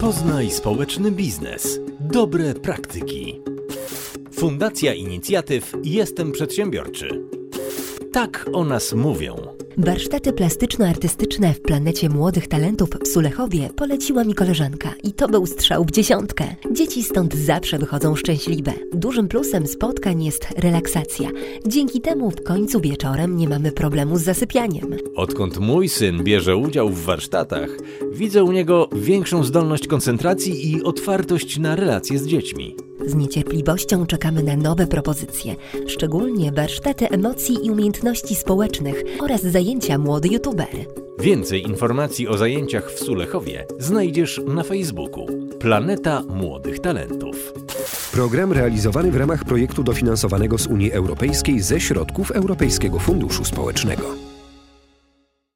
Poznaj społeczny biznes. Dobre praktyki. Fundacja Inicjatyw Jestem Przedsiębiorczy. Tak o nas mówią. Warsztaty plastyczno-artystyczne w planecie młodych talentów w Sulechowie poleciła mi koleżanka i to był strzał w dziesiątkę. Dzieci stąd zawsze wychodzą szczęśliwe. Dużym plusem spotkań jest relaksacja. Dzięki temu w końcu wieczorem nie mamy problemu z zasypianiem. Odkąd mój syn bierze udział w warsztatach, widzę u niego większą zdolność koncentracji i otwartość na relacje z dziećmi. Z niecierpliwością czekamy na nowe propozycje, szczególnie warsztaty emocji i umiejętności społecznych oraz zajęcia młody youtuber. Więcej informacji o zajęciach w Sulechowie znajdziesz na Facebooku. Planeta Młodych Talentów. Program realizowany w ramach projektu dofinansowanego z Unii Europejskiej ze środków Europejskiego Funduszu Społecznego.